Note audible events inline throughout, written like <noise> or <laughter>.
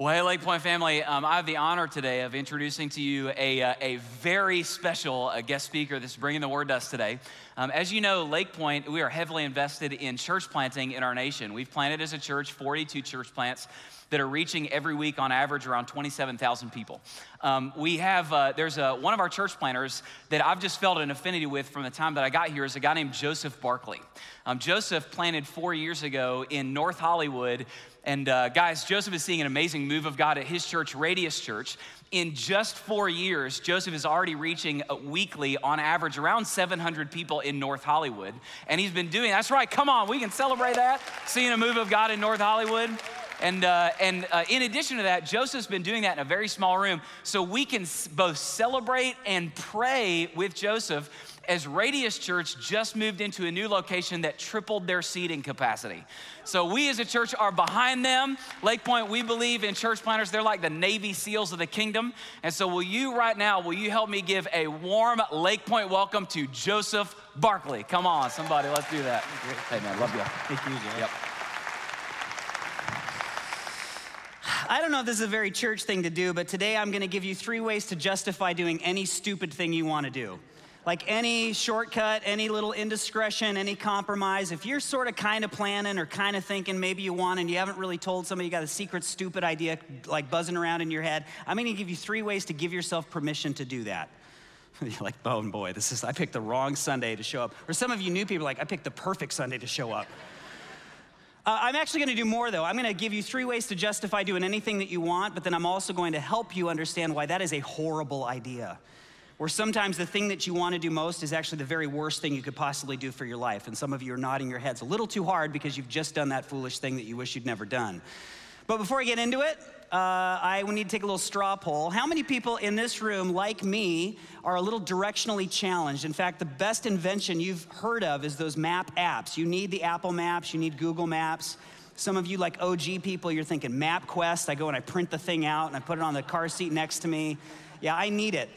Well, hey, Lake Point family, um, I have the honor today of introducing to you a, uh, a very special uh, guest speaker that's bringing the word to us today. Um, as you know, Lake Point, we are heavily invested in church planting in our nation. We've planted as a church 42 church plants that are reaching every week on average around 27,000 people. Um, we have, uh, there's a, one of our church planters that I've just felt an affinity with from the time that I got here is a guy named Joseph Barkley. Um, Joseph planted four years ago in North Hollywood and uh, guys, Joseph is seeing an amazing move of God at his church, Radius Church. In just four years, Joseph is already reaching uh, weekly, on average, around 700 people in North Hollywood. And he's been doing, that's right, come on, we can celebrate that, seeing a move of God in North Hollywood. And, uh, and uh, in addition to that, Joseph's been doing that in a very small room. So we can both celebrate and pray with Joseph as Radius Church just moved into a new location that tripled their seating capacity. So we as a church are behind them. Lake Point, we believe in church planters. They're like the Navy SEALs of the kingdom. And so will you right now, will you help me give a warm Lake Point welcome to Joseph Barkley? Come on, somebody, let's do that. Hey man, love you. Thank you, Joe. Yep. I don't know if this is a very church thing to do, but today I'm going to give you three ways to justify doing any stupid thing you want to do. Like any shortcut, any little indiscretion, any compromise, if you're sort of kind of planning or kind of thinking maybe you want and you haven't really told somebody you got a secret stupid idea like buzzing around in your head, I'm going to give you three ways to give yourself permission to do that. <laughs> You're like, oh boy, this is, I picked the wrong Sunday to show up. Or some of you new people like, I picked the perfect Sunday to show up. <laughs> Uh, I'm actually going to do more, though. I'm going to give you three ways to justify doing anything that you want, but then I'm also going to help you understand why that is a horrible idea. Where sometimes the thing that you want to do most is actually the very worst thing you could possibly do for your life. And some of you are nodding your heads a little too hard because you've just done that foolish thing that you wish you'd never done. But before I get into it, uh, I need to take a little straw poll. How many people in this room, like me, are a little directionally challenged? In fact, the best invention you've heard of is those map apps. You need the Apple Maps, you need Google Maps. Some of you, like OG people, you're thinking MapQuest. I go and I print the thing out and I put it on the car seat next to me. Yeah, I need it.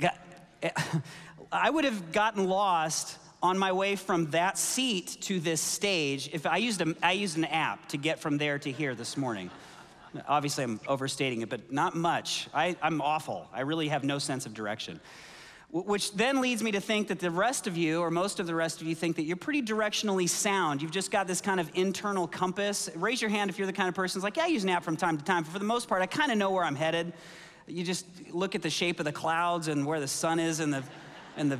Eh, <laughs> I would have gotten lost on my way from that seat to this stage if I used, a, I used an app to get from there to here this morning. Obviously, I'm overstating it, but not much. I, I'm awful. I really have no sense of direction. Which then leads me to think that the rest of you, or most of the rest of you, think that you're pretty directionally sound. You've just got this kind of internal compass. Raise your hand if you're the kind of person who's like, yeah, I use an app from time to time. But for the most part, I kind of know where I'm headed. You just look at the shape of the clouds and where the sun is and the, and the,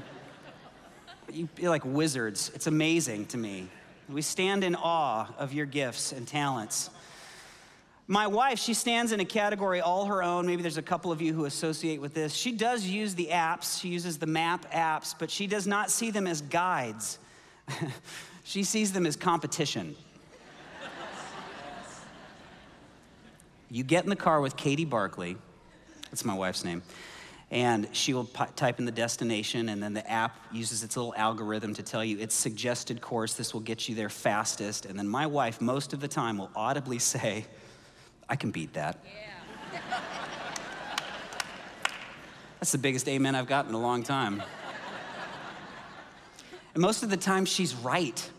you're like wizards. It's amazing to me. We stand in awe of your gifts and talents. My wife, she stands in a category all her own. Maybe there's a couple of you who associate with this. She does use the apps, she uses the map apps, but she does not see them as guides. <laughs> she sees them as competition. you get in the car with Katie Barkley, that's my wife's name, and she will p- type in the destination, and then the app uses its little algorithm to tell you its suggested course. This will get you there fastest. And then my wife, most of the time, will audibly <laughs> say, I can beat that. Yeah. That's the biggest amen I've gotten in a long time. and most of the time, she's right.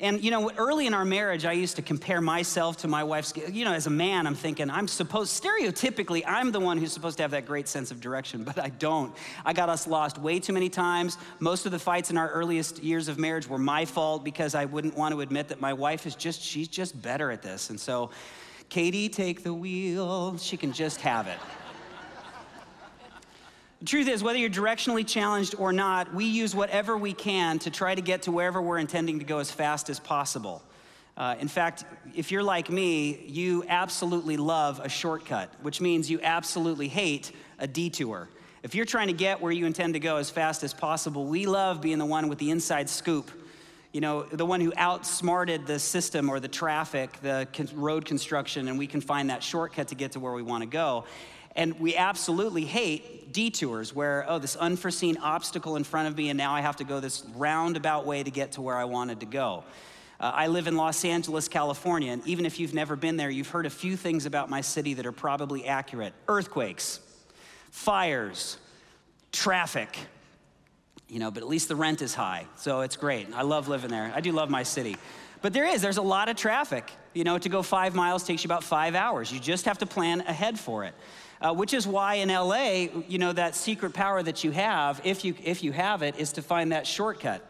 And you know, early in our marriage, I used to compare myself to my wife's. You know, as a man, I'm thinking I'm supposed, stereotypically, I'm the one who's supposed to have that great sense of direction, but I don't. I got us lost way too many times. Most of the fights in our earliest years of marriage were my fault because I wouldn't want to admit that my wife is just, she's just better at this. And so, Katie, take the wheel. She can just have it. The truth is, whether you're directionally challenged or not, we use whatever we can to try to get to wherever we're intending to go as fast as possible. Uh, in fact, if you're like me, you absolutely love a shortcut, which means you absolutely hate a detour. If you're trying to get where you intend to go as fast as possible, we love being the one with the inside scoop. You know, the one who outsmarted the system or the traffic, the road construction, and we can find that shortcut to get to where we want to go. And we absolutely hate detours where, oh, this unforeseen obstacle in front of me, and now I have to go this roundabout way to get to where I wanted to go. Uh, I live in Los Angeles, California, and even if you've never been there, you've heard a few things about my city that are probably accurate earthquakes, fires, traffic. You know, but at least the rent is high, so it's great. I love living there. I do love my city. But there is, there's a lot of traffic. You know, to go five miles takes you about five hours. You just have to plan ahead for it uh, which is why in LA, you know, that secret power that you have, if you, if you have it, is to find that shortcut.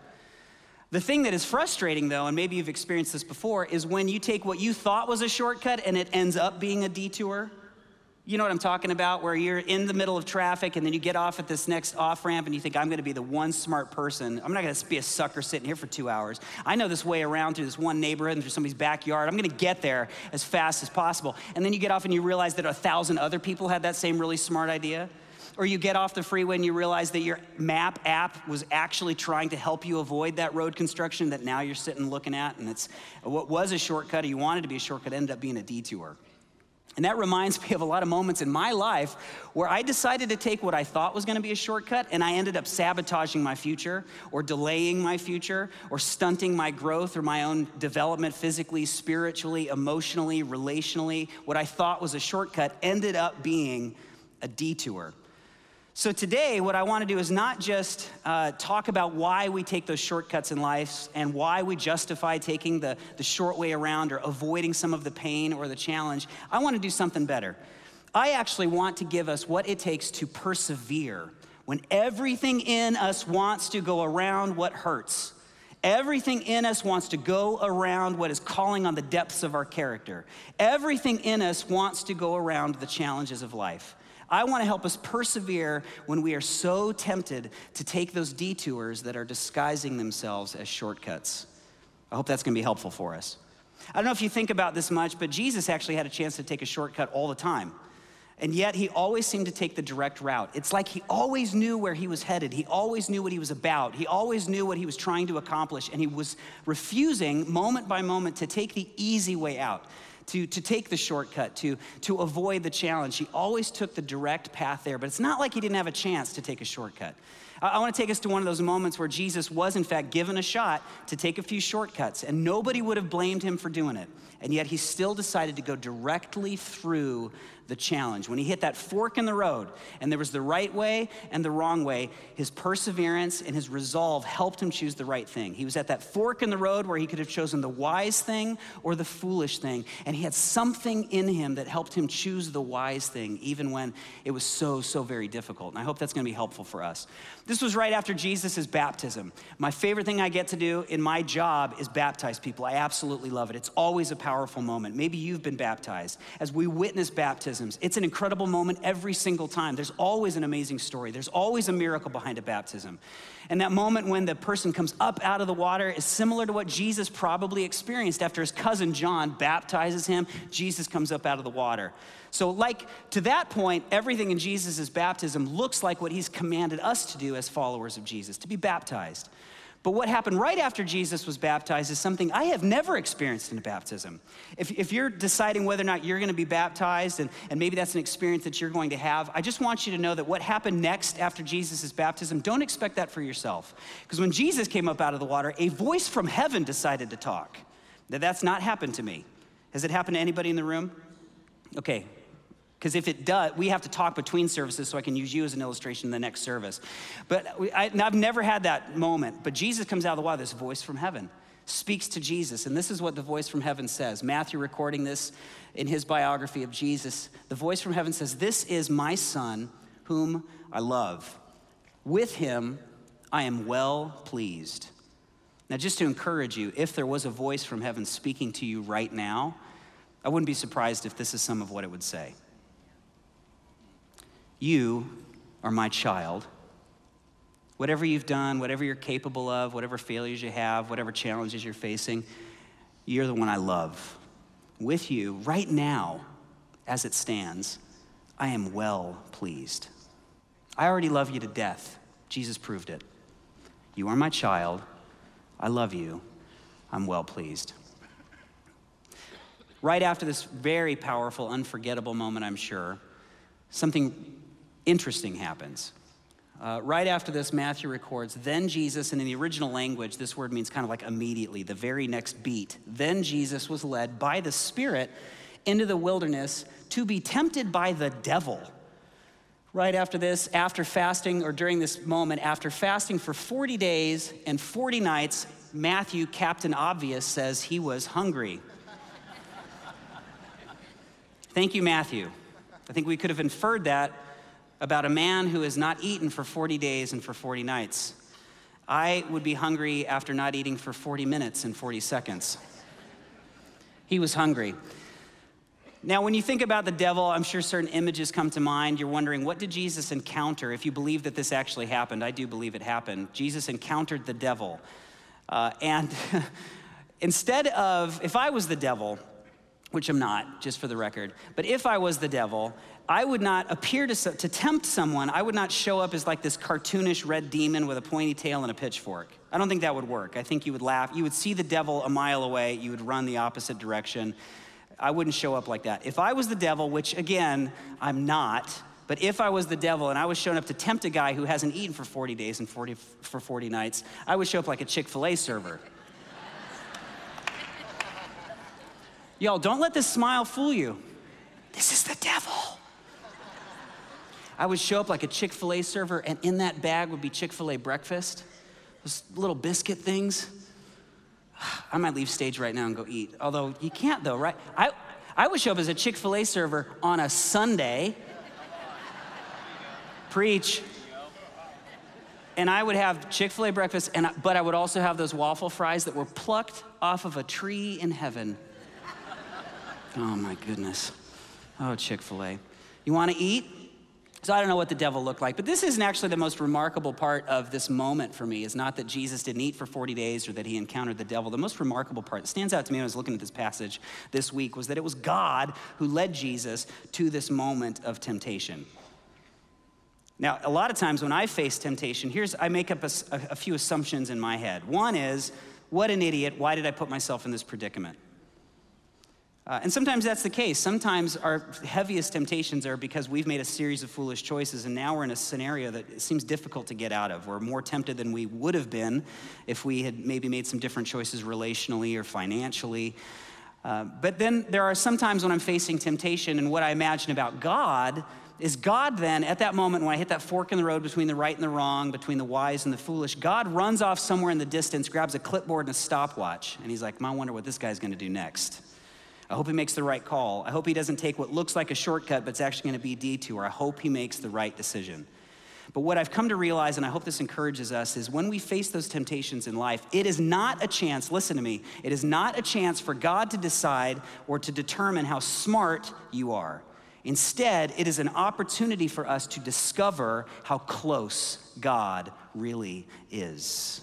The thing that is frustrating, though, and maybe you've experienced this before, is when you take what you thought was a shortcut and it ends up being a detour. You know what I'm talking about? Where you're in the middle of traffic and then you get off at this next off ramp and you think, I'm gonna be the one smart person. I'm not gonna be a sucker sitting here for two hours. I know this way around through this one neighborhood and through somebody's backyard. I'm gonna get there as fast as possible. And then you get off and you realize that a thousand other people had that same really smart idea. Or you get off the freeway and you realize that your map app was actually trying to help you avoid that road construction that now you're sitting looking at, and it's what was a shortcut or you wanted to be a shortcut ended up being a detour. And that reminds me of a lot of moments in my life where I decided to take what I thought was gonna be a shortcut and I ended up sabotaging my future or delaying my future or stunting my growth or my own development physically, spiritually, emotionally, relationally. What I thought was a shortcut ended up being a detour. So, today, what I want to do is not just uh, talk about why we take those shortcuts in life and why we justify taking the, the short way around or avoiding some of the pain or the challenge. I want to do something better. I actually want to give us what it takes to persevere when everything in us wants to go around what hurts. Everything in us wants to go around what is calling on the depths of our character. Everything in us wants to go around the challenges of life. I want to help us persevere when we are so tempted to take those detours that are disguising themselves as shortcuts. I hope that's going to be helpful for us. I don't know if you think about this much, but Jesus actually had a chance to take a shortcut all the time. And yet he always seemed to take the direct route. It's like he always knew where he was headed. He always knew what he was about. He always knew what he was trying to accomplish. And he was refusing, moment by moment, to take the easy way out to, to take the shortcut, to, to avoid the challenge. He always took the direct path there, but it's not like he didn't have a chance to take a shortcut. I, I want to take us to one of those moments where Jesus was, in fact, given a shot to take a few shortcuts, and nobody would have blamed him for doing it. And yet he still decided to go directly through the challenge. When he hit that fork in the road and there was the right way and the wrong way, his perseverance and his resolve helped him choose the right thing. He was at that fork in the road where he could have chosen the wise thing or the foolish thing. And he had something in him that helped him choose the wise thing, even when it was so, so very difficult. And I hope that's gonna be helpful for us. This was right after Jesus' baptism. My favorite thing I get to do in my job is baptize people. I absolutely love it. It's always a powerful moment. Maybe you've been baptized. As we witness baptisms. It's an incredible moment every single time. There's always an amazing story, there's always a miracle behind a baptism. And that moment when the person comes up out of the water is similar to what Jesus probably experienced after his cousin John baptizes him. Jesus comes up out of the water. So, like to that point, everything in Jesus' baptism looks like what he's commanded us to do as followers of Jesus to be baptized. But what happened right after Jesus was baptized is something I have never experienced in a baptism. If, if you're deciding whether or not you're going to be baptized, and, and maybe that's an experience that you're going to have, I just want you to know that what happened next after Jesus' baptism, don't expect that for yourself. Because when Jesus came up out of the water, a voice from heaven decided to talk. Now, that's not happened to me. Has it happened to anybody in the room? Okay, because if it does, we have to talk between services so I can use you as an illustration in the next service. But I, have never had that moment. But Jesus comes out of the water, this voice from heaven speaks to Jesus. And this is what the voice from heaven says. Matthew recording this in his biography of Jesus. The voice from heaven says, This is my son whom I love. With him I am well pleased. Now, just to encourage you, if there was a voice from heaven speaking to you right now, I wouldn't be surprised if this is some of what it would say. You are my child. Whatever you've done, whatever you're capable of, whatever failures you have, whatever challenges you're facing, you're the one I love. With you, right now, as it stands, I am well pleased. I already love you to death. Jesus proved it. You are my child. I love you. I'm well pleased. Right after this very powerful, unforgettable moment, I'm sure, something interesting happens. Uh, right after this, Matthew records, then Jesus, and in the original language, this word means kind of like immediately, the very next beat. Then Jesus was led by the Spirit into the wilderness to be tempted by the devil. Right after this, after fasting, or during this moment, after fasting for 40 days and 40 nights, Matthew, Captain Obvious, says he was hungry. Thank you, Matthew. I think we could have inferred that about a man who has not eaten for 40 days and for 40 nights. I would be hungry after not eating for 40 minutes and 40 seconds. He was hungry. Now, when you think about the devil, I'm sure certain images come to mind. You're wondering, what did Jesus encounter? If you believe that this actually happened, I do believe it happened. Jesus encountered the devil. Uh, and <laughs> instead of, if I was the devil, which I'm not, just for the record, but if I was the devil, I would not appear to, to tempt someone, I would not show up as like this cartoonish red demon with a pointy tail and a pitchfork. I don't think that would work. I think you would laugh. You would see the devil a mile away, you would run the opposite direction. I wouldn't show up like that. If I was the devil, which again, I'm not, but if I was the devil and I was showing up to tempt a guy who hasn't eaten for 40 days and 40, for 40 nights, I would show up like a Chick fil A server. <laughs> Y'all, don't let this smile fool you. This is the devil. I would show up like a Chick fil A server, and in that bag would be Chick fil A breakfast, those little biscuit things. <sighs> I might leave stage right now and go eat. Although you can't, though, right? I, I would show up as a Chick fil A server on a Sunday. Preach. And I would have Chick fil A breakfast, and, but I would also have those waffle fries that were plucked off of a tree in heaven. Oh my goodness. Oh, Chick fil A. You wanna eat? So I don't know what the devil looked like, but this isn't actually the most remarkable part of this moment for me. Is not that Jesus didn't eat for 40 days or that he encountered the devil. The most remarkable part that stands out to me when I was looking at this passage this week was that it was God who led Jesus to this moment of temptation. Now, a lot of times when I face temptation, here's I make up a, a few assumptions in my head. One is, what an idiot! Why did I put myself in this predicament? Uh, and sometimes that's the case. Sometimes our heaviest temptations are because we've made a series of foolish choices, and now we're in a scenario that seems difficult to get out of. We're more tempted than we would have been if we had maybe made some different choices relationally or financially. Uh, but then there are sometimes when I'm facing temptation, and what I imagine about God is God then, at that moment when I hit that fork in the road between the right and the wrong, between the wise and the foolish, God runs off somewhere in the distance, grabs a clipboard and a stopwatch, and he's like, I wonder what this guy's gonna do next. I hope he makes the right call. I hope he doesn't take what looks like a shortcut, but it's actually going to be a detour. I hope he makes the right decision. But what I've come to realize, and I hope this encourages us, is when we face those temptations in life, it is not a chance, listen to me, it is not a chance for God to decide or to determine how smart you are. Instead, it is an opportunity for us to discover how close God really is.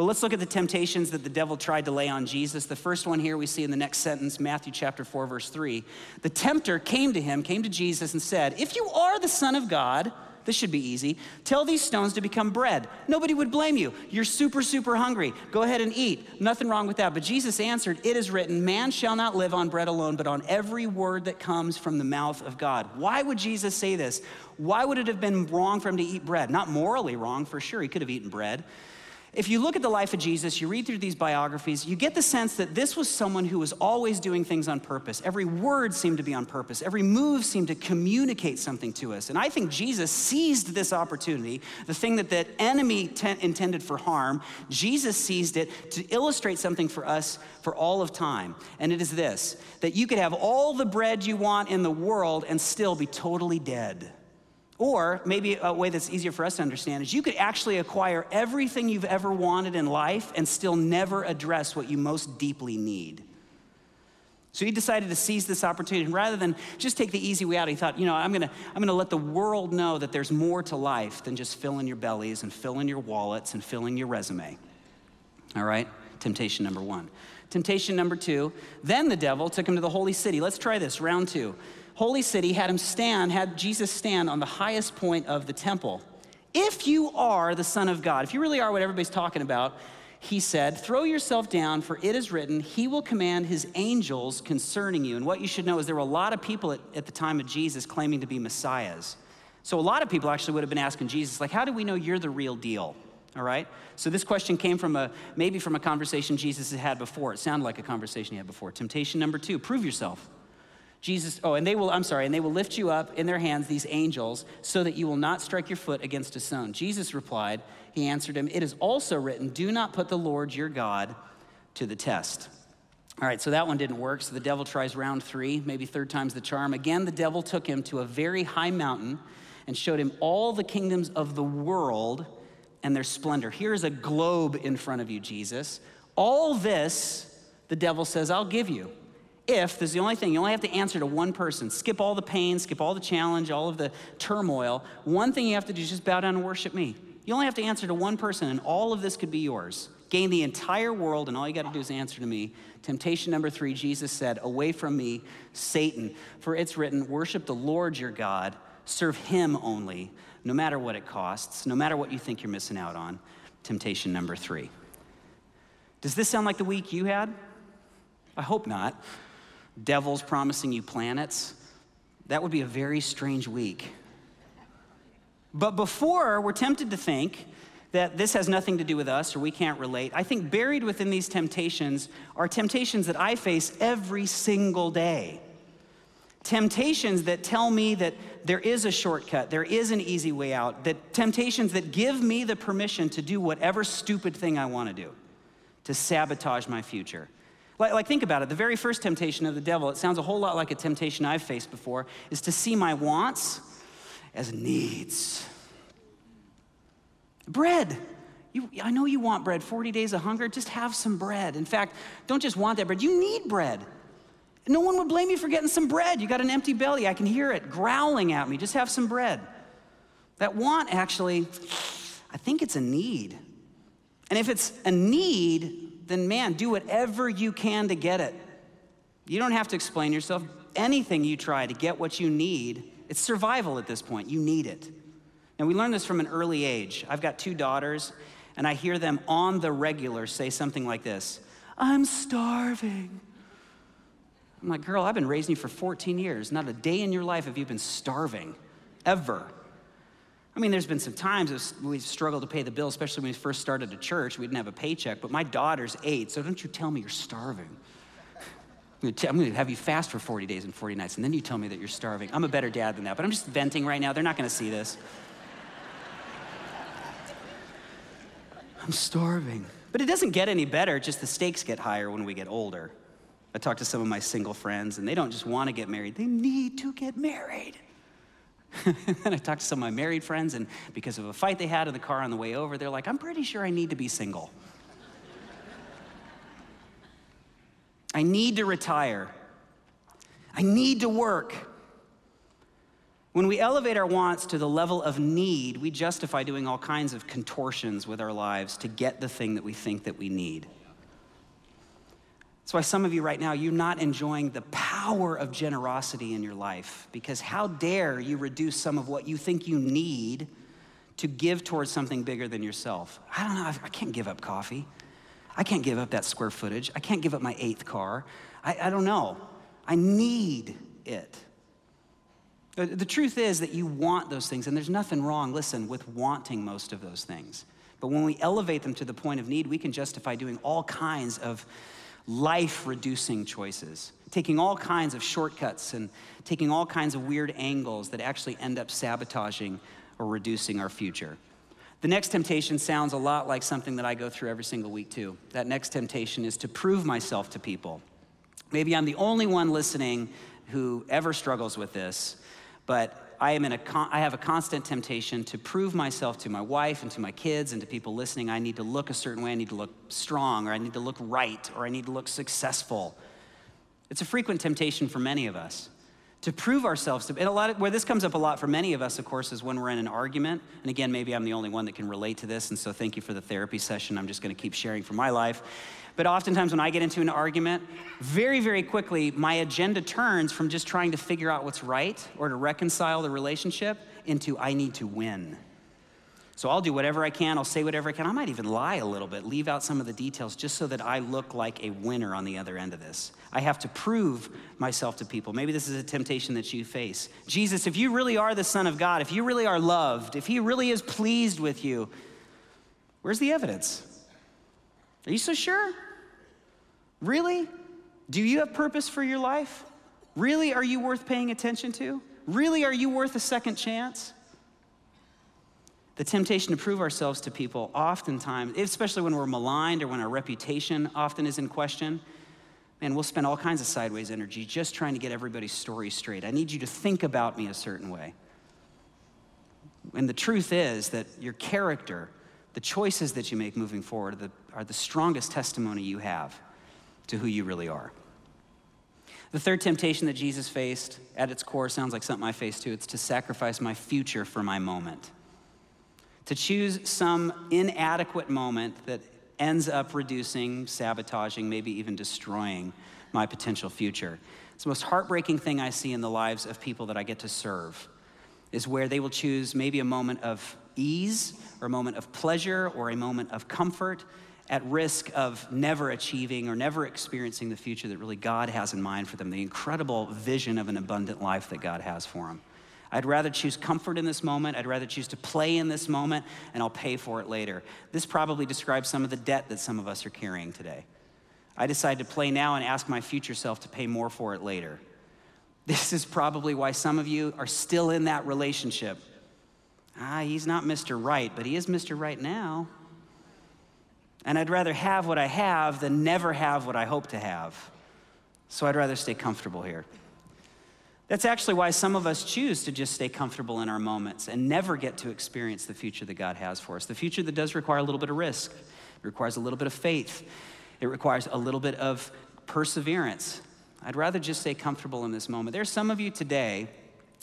Well, let's look at the temptations that the devil tried to lay on Jesus. The first one here we see in the next sentence, Matthew chapter 4, verse 3. The tempter came to him, came to Jesus, and said, If you are the Son of God, this should be easy. Tell these stones to become bread. Nobody would blame you. You're super, super hungry. Go ahead and eat. Nothing wrong with that. But Jesus answered, It is written, Man shall not live on bread alone, but on every word that comes from the mouth of God. Why would Jesus say this? Why would it have been wrong for him to eat bread? Not morally wrong, for sure. He could have eaten bread. If you look at the life of Jesus, you read through these biographies, you get the sense that this was someone who was always doing things on purpose. Every word seemed to be on purpose, every move seemed to communicate something to us. And I think Jesus seized this opportunity, the thing that the enemy intended for harm, Jesus seized it to illustrate something for us for all of time. And it is this that you could have all the bread you want in the world and still be totally dead. Or maybe a way that's easier for us to understand is you could actually acquire everything you've ever wanted in life and still never address what you most deeply need. So he decided to seize this opportunity. And rather than just take the easy way out, he thought, you know, I'm gonna, I'm gonna let the world know that there's more to life than just filling your bellies and filling your wallets and filling your resume. All right? Temptation number one. Temptation number two, then the devil took him to the holy city. Let's try this, round two holy city had him stand, had Jesus stand on the highest point of the temple. If you are the Son of God, if you really are what everybody's talking about, he said, Throw yourself down, for it is written, He will command His angels concerning you. And what you should know is there were a lot of people at, at, the time of Jesus claiming to be messiahs. So a lot of people actually would have been asking Jesus, like, How do we know you're the real deal? All right? So this question came from a, maybe from a conversation Jesus had had before. It sounded like a conversation he had before. Temptation number two prove yourself. Jesus, oh, and they will, I'm sorry, and they will lift you up in their hands, these angels, so that you will not strike your foot against a stone. Jesus replied, He answered him, It is also written, Do not put the Lord your God to the test. All right, so that one didn't work. So the devil tries round three, maybe third time's the charm. Again, the devil took him to a very high mountain and showed him all the kingdoms of the world and their splendor. Here's a globe in front of you, Jesus. All this, the devil says, I'll give you if, this is the only thing, you only have to answer to one person. Skip all the pain, skip all the challenge, all of the turmoil. One thing you have to do is just bow down and worship me. You only have to answer to one person, and all of this could be yours. Gain the entire world, and all you got to do is answer to me. Temptation number three, Jesus said, Away from me, Satan, for it's written, Worship the Lord your God, serve him only, no matter what it costs, no matter what you think you're missing out on. Temptation number three. Does this sound like the week you had? I hope not devils promising you planets, that would be a very strange week. But before we're tempted to think that this has nothing to do with us or we can't relate, I think buried within these temptations are temptations that I face every single day. Temptations that tell me that there is a shortcut, there is an easy way out, that temptations that give me the permission to do whatever stupid thing I want to do, to sabotage my future. Like, like, think about it. The very first temptation of the devil, it sounds a whole lot like a temptation I've faced before, is to see my wants as needs. Bread. You, I know you want bread, 40 days of hunger, just have some bread. In fact, don't just want that bread, you need bread. No one would blame you for getting some bread. You got an empty belly, I can hear it growling at me. Just have some bread. That want, actually, I think it's a need. And if it's a need, then man, do whatever you can to get it. You don't have to explain yourself. Anything you try to get what you need, it's survival at this point. You need it. And we learned this from an early age. I've got two daughters, and I hear them on the regular say something like this I'm starving. I'm like, girl, I've been raising you for 14 years. Not a day in your life have you been starving, ever. I mean, there's been some times we've struggled to pay the bill, especially when we first started a church. We didn't have a paycheck, but my daughter's eight, so don't you tell me you're starving. I'm going to have you fast for 40 days and 40 nights, and then you tell me that you're starving. I'm a better dad than that, but I'm just venting right now. They're not going to see this. I'm starving. But it doesn't get any better, just the stakes get higher when we get older. I talk to some of my single friends, and they don't just want to get married, they need to get married. <laughs> and I talked to some of my married friends, and because of a fight they had in the car on the way over, they're like, I'm pretty sure I need to be single. I need to retire. I need to work. When we elevate our wants to the level of need, we justify doing all kinds of contortions with our lives to get the thing that we think that we need. That's why some of you right now, you're not enjoying the power of generosity in your life because how dare you reduce some of what you think you need to give towards something bigger than yourself? I don't know, I can't give up coffee. I can't give up that square footage. I can't give up my eighth car. I, I don't know. I need it. The truth is that you want those things, and there's nothing wrong, listen, with wanting most of those things. But when we elevate them to the point of need, we can justify doing all kinds of life reducing choices, taking all kinds of shortcuts and taking all kinds of weird angles that actually end up sabotaging or reducing our future. The next temptation sounds a lot like something that I go through every single week, too. That next temptation is to prove myself to people. Maybe I'm the only one listening who ever struggles with this, but I, am in a con- I have a constant temptation to prove myself to my wife and to my kids and to people listening. I need to look a certain way. I need to look strong, or I need to look right, or I need to look successful. It's a frequent temptation for many of us to prove ourselves to and a lot of, where this comes up a lot for many of us of course is when we're in an argument and again maybe i'm the only one that can relate to this and so thank you for the therapy session i'm just going to keep sharing from my life but oftentimes when i get into an argument very very quickly my agenda turns from just trying to figure out what's right or to reconcile the relationship into i need to win so I'll do whatever I can, I'll say whatever I can. I might even lie a little bit, leave out some of the details just so that I look like a winner on the other end of this. I have to prove myself to people. Maybe this is a temptation that you face. Jesus, if you really are the Son of God, if you really are loved, if He really is pleased with you, where's the evidence? Are you so sure? Really? Do you have purpose for your life? Really, are you worth paying attention to? Really, are you worth a second chance? the temptation to prove ourselves to people oftentimes, especially when we're maligned or when our reputation often is in question, man, we'll spend all kinds of sideways energy just trying to get everybody's story straight. I need you to think about me a certain way. And the truth is that your character, the choices that you make moving forward, are the, are the strongest testimony you have to who you really are. The third temptation that Jesus faced, at its core, sounds like something I face too. It's to sacrifice my future for my moment to choose some inadequate moment that ends up reducing, sabotaging, maybe even destroying my potential future. It's the most heartbreaking thing I see in the lives of people that I get to serve is where they will choose maybe a moment of ease or a moment of pleasure or a moment of comfort at risk of never achieving or never experiencing the future that really God has in mind for them, the incredible vision of an abundant life that God has for them. I'd rather choose comfort in this moment. I'd rather choose to play in this moment, and I'll pay for it later. This probably describes some of the debt that some of us are carrying today. I decide to play now and ask my future self to pay more for it later. This is probably why some of you are still in that relationship. Ah, he's not Mr. Right, but he is Mr. Right now. And I'd rather have what I have than never have what I hope to have. So I'd rather stay comfortable here. That's actually why some of us choose to just stay comfortable in our moments and never get to experience the future that God has for us. The future that does require a little bit of risk, it requires a little bit of faith, it requires a little bit of perseverance. I'd rather just stay comfortable in this moment. There's some of you today,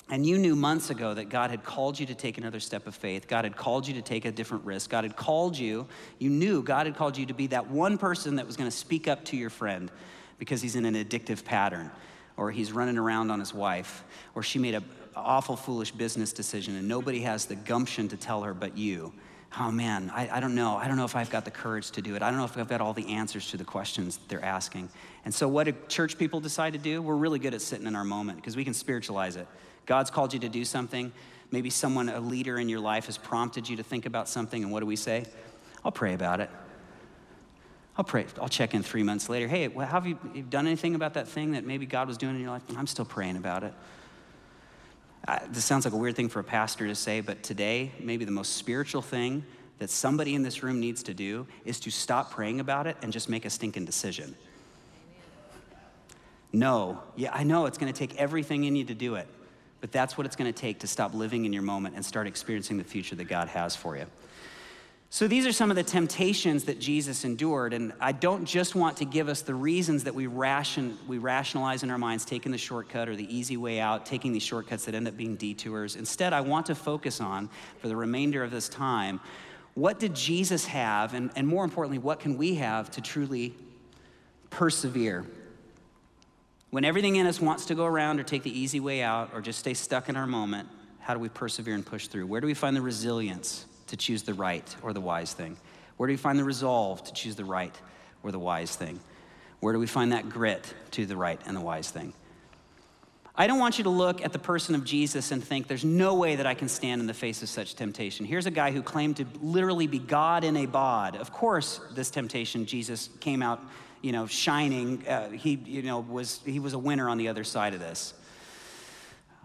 and you knew months ago that God had called you to take another step of faith. God had called you to take a different risk. God had called you, you knew God had called you to be that one person that was going to speak up to your friend because he's in an addictive pattern or he's running around on his wife, or she made an awful foolish business decision and nobody has the gumption to tell her but you. Oh man, I, I don't know. I don't know if I've got the courage to do it. I don't know if I've got all the answers to the questions they're asking. And so, what do church people decide to do? We're really good at sitting in our moment because we can spiritualize it. God's called you to do something. Maybe someone, a leader in your life, has prompted you to think about something, and what do we say? I'll pray about it. I'll pray. I'll check in three months later. Hey, well, have you, you done anything about that thing that maybe God was doing in your life? I'm still praying about it. Uh, this sounds like a weird thing for a pastor to say, but today, maybe the most spiritual thing that somebody in this room needs to do is to stop praying about it and just make a stinking decision. No, yeah, I know it's going to take everything in you to do it, but that's what it's going to take to stop living in your moment and start experiencing the future that God has for you. So, these are some of the temptations that Jesus endured. And I don't just want to give us the reasons that we, ration, we rationalize in our minds taking the shortcut or the easy way out, taking these shortcuts that end up being detours. Instead, I want to focus on, for the remainder of this time, what did Jesus have? And, and more importantly, what can we have to truly persevere? When everything in us wants to go around or take the easy way out or just stay stuck in our moment, how do we persevere and push through? Where do we find the resilience? to choose the right or the wise thing? Where do we find the resolve to choose the right or the wise thing? Where do we find that grit to the right and the wise thing? I don't want you to look at the person of Jesus and think, there's no way that I can stand in the face of such temptation. Here's a guy who claimed to literally be God in a bod. Of course, this temptation, Jesus came out, you know, shining. Uh, he, you know, was, he was a winner on the other side of this.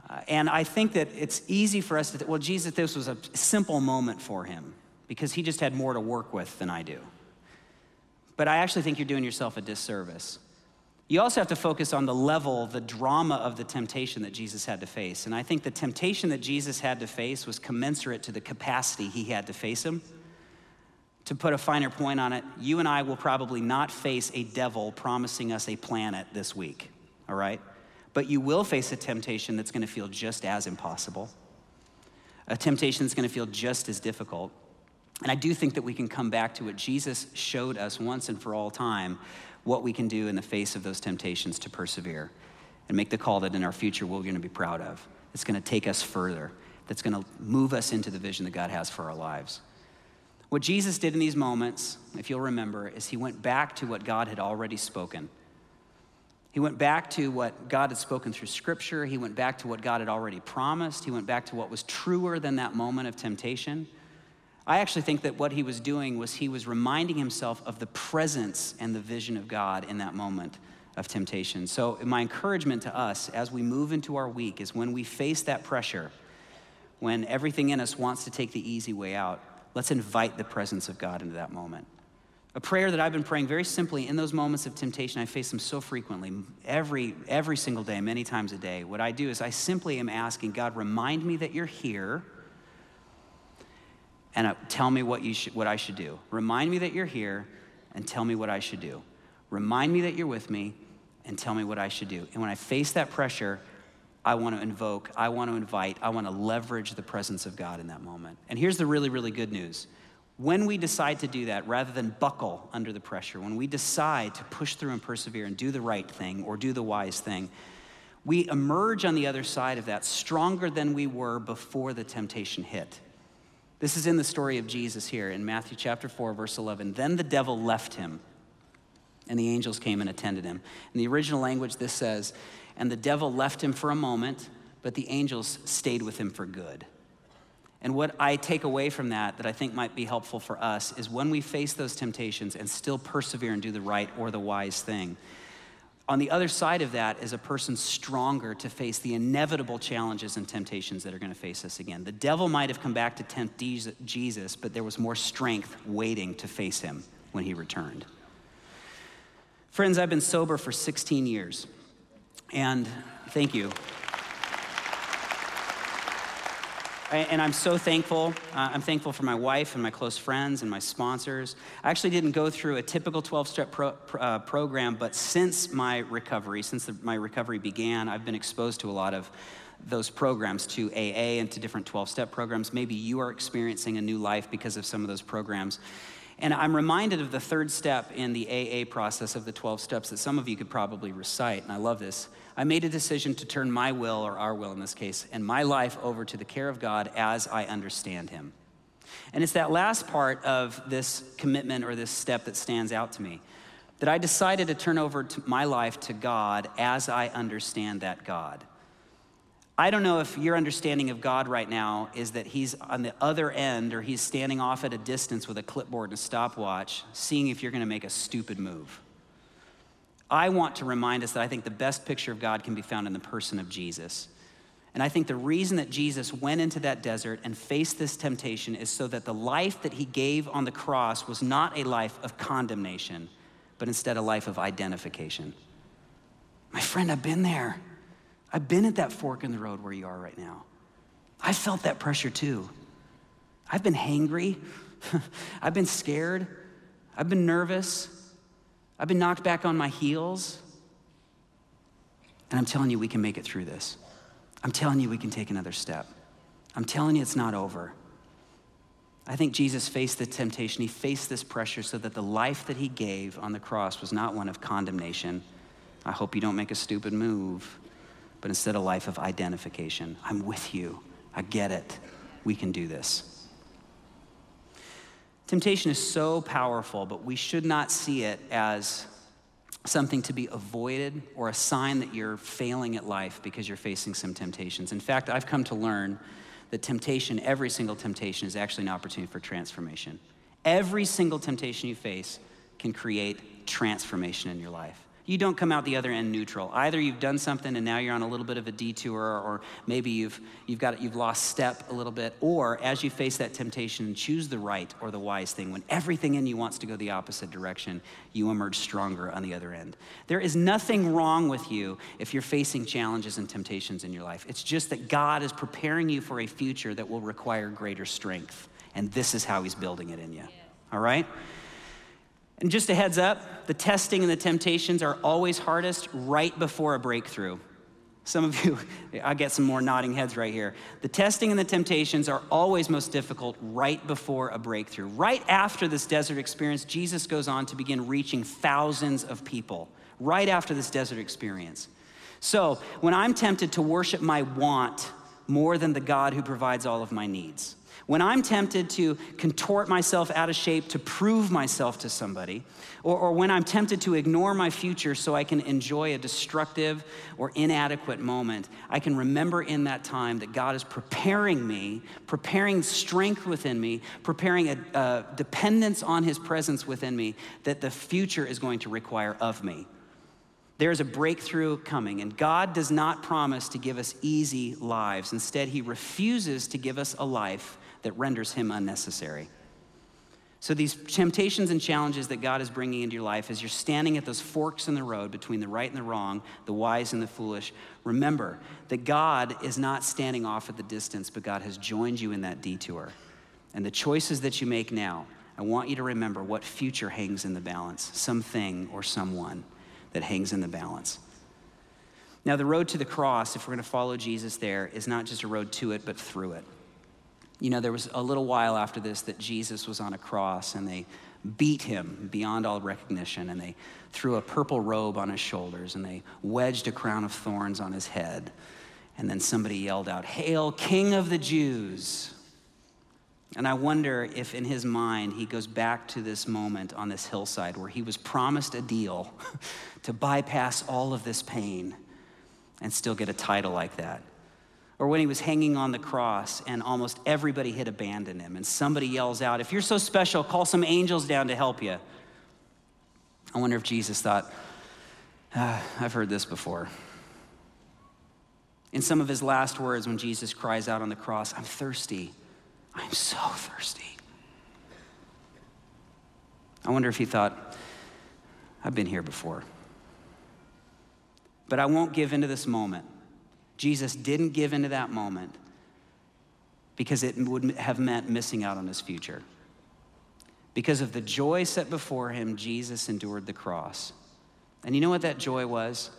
Uh, and I think that it's easy for us to, th- well, Jesus, this was a simple moment for him because he just had more to work with than I do. But I actually think you're doing yourself a disservice. You also have to focus on the level, the drama of the temptation that Jesus had to face. And I think the temptation that Jesus had to face was commensurate to the capacity he had to face him. To put a finer point on it, you and I will probably not face a devil promising us a planet this week, all right? But you will face a temptation that's gonna feel just as impossible, a temptation that's gonna feel just as difficult. And I do think that we can come back to what Jesus showed us once and for all time what we can do in the face of those temptations to persevere and make the call that in our future we're to be proud of. It's to take us further, that's to move us into the vision that God has for our lives. What Jesus did in these moments, if you'll remember, is he went back to what God had already spoken. He went back to what God had spoken through Scripture. He went back to what God had already promised. He went back to what was truer than that moment of temptation. I actually think that what he was doing was he was reminding himself of the presence and the vision of God in that moment of temptation. So, my encouragement to us as we move into our week is when we face that pressure, when everything in us wants to take the easy way out, let's invite the presence of God into that moment. A prayer that I've been praying very simply in those moments of temptation, I face them so frequently, every, every single day, many times a day. What I do is I simply am asking God, remind me that you're here and uh, tell me what, you should, what I should do. Remind me that you're here and tell me what I should do. Remind me that you're with me and tell me what I should do. And when I face that pressure, I want to invoke, I want to invite, I want to leverage the presence of God in that moment. And here's the really, really good news. When we decide to do that, rather than buckle under the pressure, when we decide to push through and persevere and do the right thing or do the wise thing, we emerge on the other side of that stronger than we were before the temptation hit. This is in the story of Jesus here in Matthew chapter 4, verse 11. Then the devil left him, and the angels came and attended him. In the original language, this says, And the devil left him for a moment, but the angels stayed with him for good. And what I take away from that, that I think might be helpful for us, is when we face those temptations and still persevere and do the right or the wise thing, on the other side of that is a person stronger to face the inevitable challenges and temptations that are going to face us again. The devil might have come back to tempt Jesus, but there was more strength waiting to face him when he returned. Friends, I've been sober for 16 years. And thank you. And I'm so thankful. Uh, I'm thankful for my wife and my close friends and my sponsors. I actually didn't go through a typical 12 step pro, uh, program, but since my recovery, since the, my recovery began, I've been exposed to a lot of those programs, to AA and to different 12 step programs. Maybe you are experiencing a new life because of some of those programs. And I'm reminded of the third step in the AA process of the 12 steps that some of you could probably recite, and I love this. I made a decision to turn my will, or our will in this case, and my life over to the care of God as I understand Him. And it's that last part of this commitment or this step that stands out to me that I decided to turn over to my life to God as I understand that God. I don't know if your understanding of God right now is that He's on the other end or He's standing off at a distance with a clipboard and a stopwatch, seeing if you're going to make a stupid move. I want to remind us that I think the best picture of God can be found in the person of Jesus. And I think the reason that Jesus went into that desert and faced this temptation is so that the life that he gave on the cross was not a life of condemnation, but instead a life of identification. My friend, I've been there. I've been at that fork in the road where you are right now. I felt that pressure too. I've been hangry. <laughs> I've been scared. I've been nervous. I've been knocked back on my heels. And I'm telling you, we can make it through this. I'm telling you, we can take another step. I'm telling you, it's not over. I think Jesus faced the temptation. He faced this pressure so that the life that he gave on the cross was not one of condemnation. I hope you don't make a stupid move, but instead a life of identification. I'm with you. I get it. We can do this. Temptation is so powerful, but we should not see it as something to be avoided or a sign that you're failing at life because you're facing some temptations. In fact, I've come to learn that temptation, every single temptation, is actually an opportunity for transformation. Every single temptation you face can create transformation in your life you don't come out the other end neutral. Either you've done something and now you're on a little bit of a detour, or maybe you've, you've, got, you've lost step a little bit, or as you face that temptation, choose the right or the wise thing. When everything in you wants to go the opposite direction, you emerge stronger on the other end. There is nothing wrong with you if you're facing challenges and temptations in your life. It's just that God is preparing you for a future that will require greater strength. And this is how He's building it in you. All right? And just a heads up, the testing and the temptations are always hardest right before a breakthrough. Some of you, <laughs> I get some more nodding heads right here. The testing and the temptations are always most difficult right before a breakthrough. Right after this desert experience, Jesus goes on to begin reaching thousands of people. Right after this desert experience. So, when I'm tempted to worship my want more than the God who provides all of my needs, when I'm tempted to contort myself out of shape to prove myself to somebody, or, or, when I'm tempted to ignore my future so I can enjoy a destructive or inadequate moment, I can remember in that time that God is preparing me, preparing strength within me, preparing a, a dependence on His presence within me that the future is going to require of me. There's a breakthrough coming, and God does not promise to give us easy lives. Instead, He refuses to give us a life that renders him unnecessary. So, these temptations and challenges that God is bringing into your life as you're standing at those forks in the road between the right and the wrong, the wise and the foolish, remember that God is not standing off at the distance, but God has joined you in that detour. And the choices that you make now, I want you to remember what future hangs in the balance, something or someone that hangs in the balance. Now, the road to the cross, if we're going to follow Jesus there, is not just a road to it, but through it. You know, there was a little while after this that Jesus was on a cross and they beat him beyond all recognition and they threw a purple robe on his shoulders and they wedged a crown of thorns on his head. And then somebody yelled out, Hail, King of the Jews! And I wonder if in his mind he goes back to this moment on this hillside where he was promised a deal <laughs> to bypass all of this pain and still get a title like that or when he was hanging on the cross and almost everybody had abandoned him, and somebody yells out, If you're so special, call some angels down to help you. I wonder if Jesus thought, ah, I've heard this before. In some of his last words, when Jesus cries out on the cross, I'm thirsty. I'm so thirsty. I wonder if he thought, I've been here before. But I won't give into this moment. Jesus didn't give into that moment because it would have meant missing out on his future. Because of the joy set before him, Jesus endured the cross. And you know what that joy was?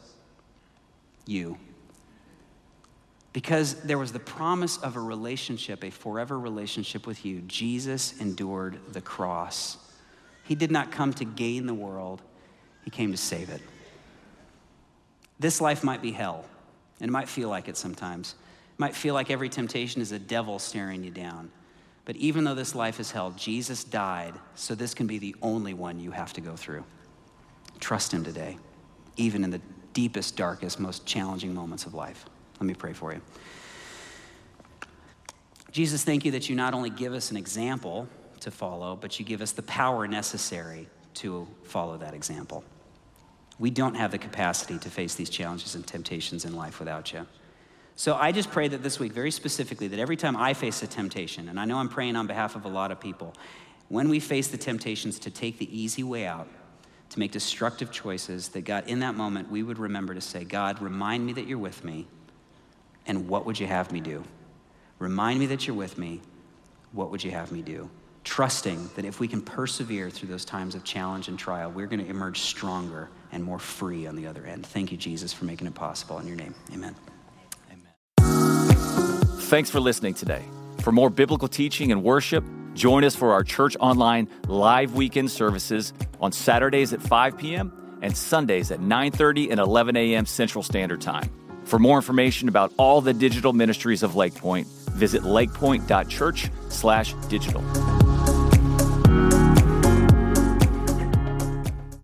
You. Because there was the promise of a relationship, a forever relationship with you, Jesus endured the cross. He did not come to gain the world, He came to save it. This life might be hell. And it might feel like it sometimes. It might feel like every temptation is a devil staring you down. But even though this life is hell, Jesus died, so this can be the only one you have to go through. Trust Him today, even in the deepest, darkest, most challenging moments of life. Let me pray for you. Jesus, thank you that you not only give us an example to follow, but you give us the power necessary to follow that example. We don't have the capacity to face these challenges and temptations in life without you. So I just pray that this week, very specifically, that every time I face a temptation, and I know I'm praying on behalf of a lot of people, when we face the temptations to take the easy way out, to make destructive choices, that God, in that moment, we would remember to say, God, remind me that you're with me, and what would you have me do? Remind me that you're with me, what would you have me do? Trusting that if we can persevere through those times of challenge and trial, we're going to emerge stronger and more free on the other end. Thank you, Jesus, for making it possible. In your name, amen. Amen. Thanks for listening today. For more biblical teaching and worship, join us for our church online live weekend services on Saturdays at 5 p.m. and Sundays at 9:30 and 11 a.m. Central Standard Time. For more information about all the digital ministries of Lakepointe, visit lakepointe.church/digital.